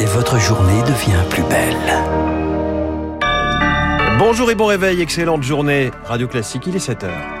et votre journée devient plus belle. Bonjour et bon réveil, excellente journée. Radio Classique, il est 7h.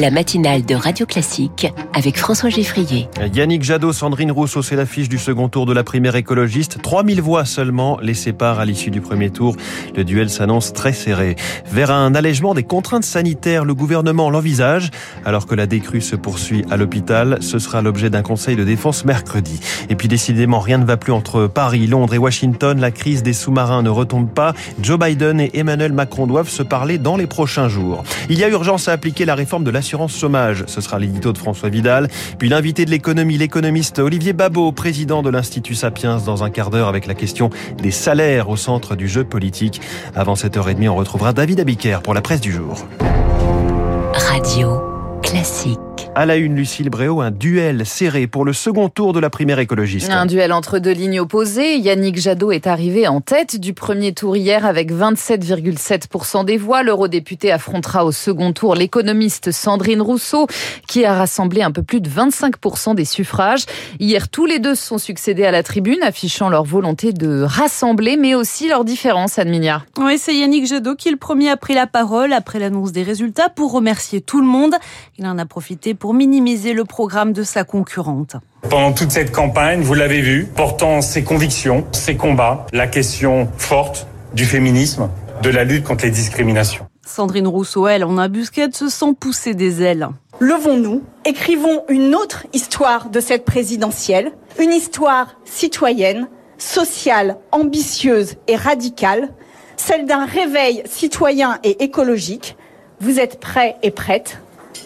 La matinale de Radio Classique avec François Geffrier. Yannick Jadot, Sandrine Rousseau, c'est l'affiche du second tour de la primaire écologiste. 3000 voix seulement les séparent à l'issue du premier tour. Le duel s'annonce très serré. Vers un allègement des contraintes sanitaires, le gouvernement l'envisage. Alors que la décrue se poursuit à l'hôpital, ce sera l'objet d'un conseil de défense mercredi. Et puis décidément, rien ne va plus entre Paris, Londres et Washington. La crise des sous-marins ne retombe pas. Joe Biden et Emmanuel Macron doivent se parler dans les prochains jours. Il y a urgence à appliquer la réforme de Ce sera l'édito de François Vidal. Puis l'invité de l'économie, l'économiste Olivier Babot, président de l'Institut Sapiens, dans un quart d'heure avec la question des salaires au centre du jeu politique. Avant 7h30, on retrouvera David Abiker pour la presse du jour. Radio classique. À la une, Lucille Bréau, un duel serré pour le second tour de la primaire écologiste. Un duel entre deux lignes opposées. Yannick Jadot est arrivé en tête du premier tour hier avec 27,7% des voix. L'eurodéputé affrontera au second tour l'économiste Sandrine Rousseau, qui a rassemblé un peu plus de 25% des suffrages. Hier, tous les deux se sont succédés à la tribune, affichant leur volonté de rassembler, mais aussi leurs différences, Adminia. Oui, c'est Yannick Jadot qui, le premier, a pris la parole après l'annonce des résultats pour remercier tout le monde. Il en a profité pour minimiser le programme de sa concurrente. Pendant toute cette campagne, vous l'avez vu, portant ses convictions, ses combats, la question forte du féminisme, de la lutte contre les discriminations. Sandrine Rousseau, elle, en embuscade, se sent pousser des ailes. Levons-nous, écrivons une autre histoire de cette présidentielle, une histoire citoyenne, sociale, ambitieuse et radicale, celle d'un réveil citoyen et écologique. Vous êtes prêts et prêtes?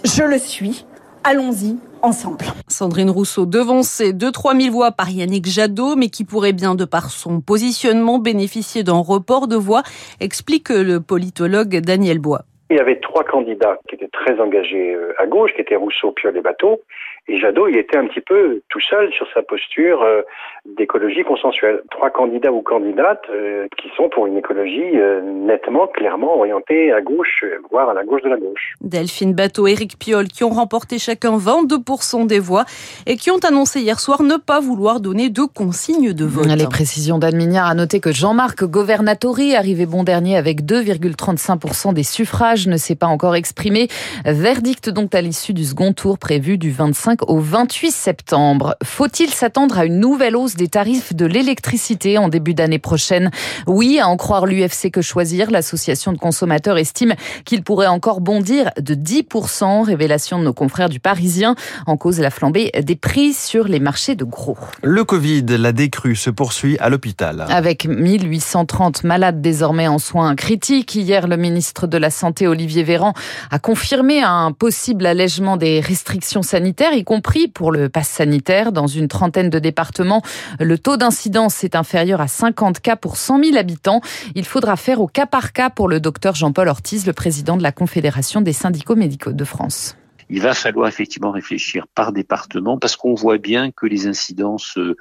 Je le suis allons-y ensemble. Sandrine Rousseau devancée de 3000 voix par Yannick Jadot, mais qui pourrait bien, de par son positionnement, bénéficier d'un report de voix, explique le politologue Daniel Bois. Il y avait trois candidats qui étaient très engagés euh, à gauche, qui étaient Rousseau, Piolle et Bateau. Et Jadot, il était un petit peu tout seul sur sa posture euh, d'écologie consensuelle. Trois candidats ou candidates euh, qui sont pour une écologie euh, nettement, clairement orientée à gauche, voire à la gauche de la gauche. Delphine Bateau, Éric Piolle, qui ont remporté chacun 22% des voix et qui ont annoncé hier soir ne pas vouloir donner de consignes de vote. Les précisions d'Adminiard a noté que Jean-Marc Governatori, arrivé bon dernier avec 2,35% des suffrages, ne s'est pas encore exprimé. Verdict donc à l'issue du second tour prévu du 25 au 28 septembre. Faut-il s'attendre à une nouvelle hausse des tarifs de l'électricité en début d'année prochaine Oui, à en croire l'UFC Que Choisir, l'association de consommateurs estime qu'il pourrait encore bondir de 10%. Révélation de nos confrères du Parisien en cause la flambée des prix sur les marchés de gros. Le Covid, la décrue se poursuit à l'hôpital. Avec 1830 malades désormais en soins critiques. Hier, le ministre de la Santé, Olivier Véran, a confirmé un possible allègement des restrictions sanitaires y compris pour le pass sanitaire. Dans une trentaine de départements, le taux d'incidence est inférieur à 50 cas pour 100 000 habitants. Il faudra faire au cas par cas pour le docteur Jean-Paul Ortiz, le président de la Confédération des syndicaux médicaux de France il va falloir effectivement réfléchir par département parce qu'on voit bien que les incidences euh,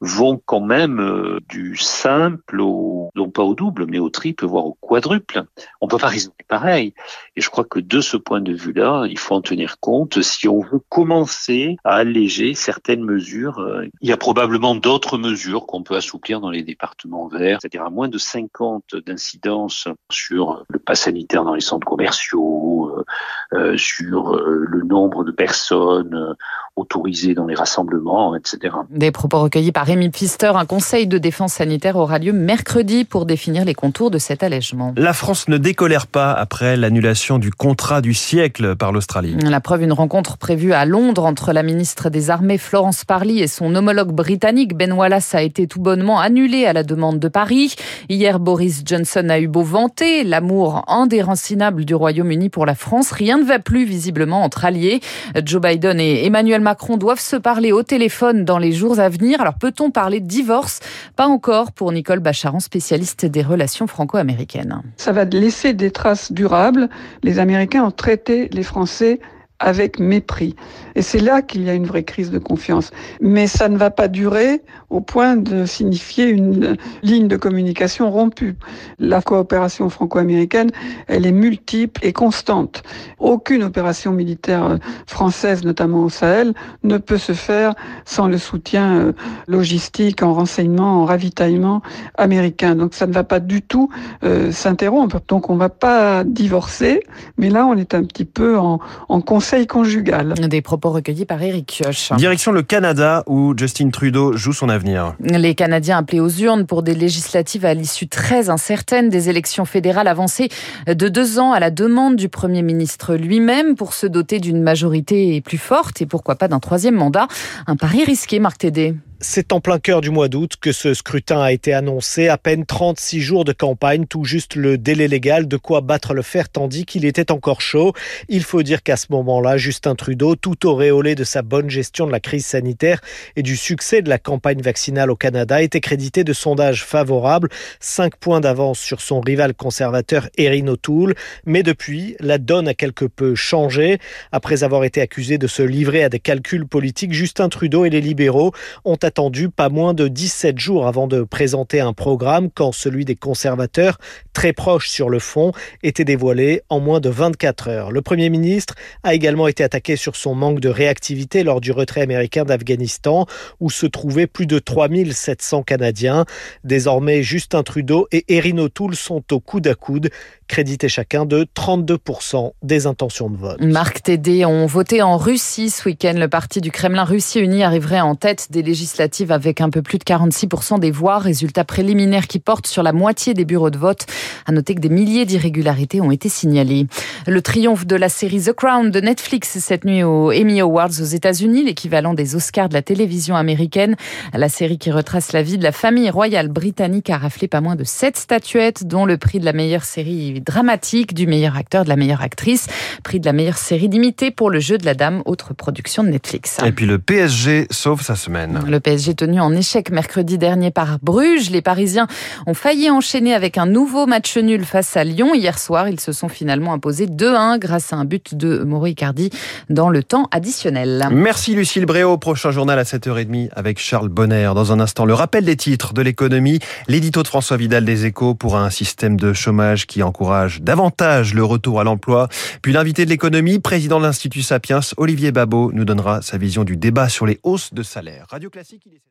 vont quand même euh, du simple au, non pas au double, mais au triple, voire au quadruple. On peut pas raisonner pareil. Et je crois que de ce point de vue-là, il faut en tenir compte si on veut commencer à alléger certaines mesures. Euh, il y a probablement d'autres mesures qu'on peut assouplir dans les départements verts, c'est-à-dire à moins de 50 d'incidence sur le pass sanitaire dans les centres commerciaux, euh, sur le nombre de personnes autorisées dans les rassemblements, etc. Des propos recueillis par Rémi Pfister, un conseil de défense sanitaire aura lieu mercredi pour définir les contours de cet allègement. La France ne décolère pas après l'annulation du contrat du siècle par l'Australie. La preuve, une rencontre prévue à Londres entre la ministre des Armées Florence Parly et son homologue britannique Ben Wallace a été tout bonnement annulée à la demande de Paris. Hier, Boris Johnson a eu beau vanter l'amour indéracinable du Royaume-Uni pour la France. Rien ne va plus visiblement entre alliés. Joe Biden et Emmanuel Macron doivent se parler au téléphone dans les jours à venir. Alors peut on parler de divorce? Pas encore pour Nicole Bacharan, spécialiste des relations franco-américaines. Ça va laisser des traces durables. Les Américains ont traité les Français avec mépris. Et c'est là qu'il y a une vraie crise de confiance. Mais ça ne va pas durer au point de signifier une ligne de communication rompue. La coopération franco-américaine, elle est multiple et constante. Aucune opération militaire française, notamment au Sahel, ne peut se faire sans le soutien euh, logistique, en renseignement, en ravitaillement américain. Donc ça ne va pas du tout euh, s'interrompre. Donc on ne va pas divorcer, mais là on est un petit peu en, en conseil conjugal. Des propos recueillis par Eric Kioch. Direction le Canada où Justin Trudeau joue son avenir. Les Canadiens appelés aux urnes pour des législatives à l'issue très incertaine des élections fédérales avancées de deux ans à la demande du Premier ministre lui-même pour se doter d'une majorité plus forte et pourquoi pas d'un troisième mandat. Un pari risqué, Marc Tédé. C'est en plein cœur du mois d'août que ce scrutin a été annoncé. À peine 36 jours de campagne, tout juste le délai légal de quoi battre le fer tandis qu'il était encore chaud. Il faut dire qu'à ce moment-là, Justin Trudeau, tout auréolé de sa bonne gestion de la crise sanitaire et du succès de la campagne vaccinale au Canada, était crédité de sondages favorables, 5 points d'avance sur son rival conservateur Erin O'Toole. Mais depuis, la donne a quelque peu changé. Après avoir été accusé de se livrer à des calculs politiques, Justin Trudeau et les libéraux ont attendu pas moins de 17 jours avant de présenter un programme quand celui des conservateurs, très proche sur le fond, était dévoilé en moins de 24 heures. Le Premier ministre a également été attaqué sur son manque de réactivité lors du retrait américain d'Afghanistan, où se trouvaient plus de 3700 Canadiens. Désormais, Justin Trudeau et Erin O'Toole sont au coude à coude, crédités chacun de 32% des intentions de vote. Marc Tédé ont voté en Russie ce week-end. Le parti du Kremlin Russie Uni arriverait en tête des législatives avec un peu plus de 46% des voix, résultat préliminaire qui porte sur la moitié des bureaux de vote. À noter que des milliers d'irrégularités ont été signalées. Le triomphe de la série The Crown de Netflix cette nuit aux Emmy Awards aux États-Unis, l'équivalent des Oscars de la télévision américaine. La série qui retrace la vie de la famille royale britannique a raflé pas moins de sept statuettes, dont le prix de la meilleure série dramatique, du meilleur acteur, de la meilleure actrice, prix de la meilleure série d'imité pour le jeu de la dame, autre production de Netflix. Et puis le PSG sauve sa semaine. Le PSG tenu en échec mercredi dernier par Bruges. Les Parisiens ont failli enchaîner avec un nouveau match nul face à Lyon. Hier soir, ils se sont finalement imposés 2-1 grâce à un but de Mauro Icardi dans le temps additionnel. Merci Lucille Bréau. Prochain journal à 7h30 avec Charles Bonner. Dans un instant, le rappel des titres de l'économie. L'édito de François Vidal des Échos pour un système de chômage qui encourage davantage le retour à l'emploi. Puis l'invité de l'économie, président de l'Institut Sapiens, Olivier Babot, nous donnera sa vision du débat sur les hausses de salaire. Radio Classique, il est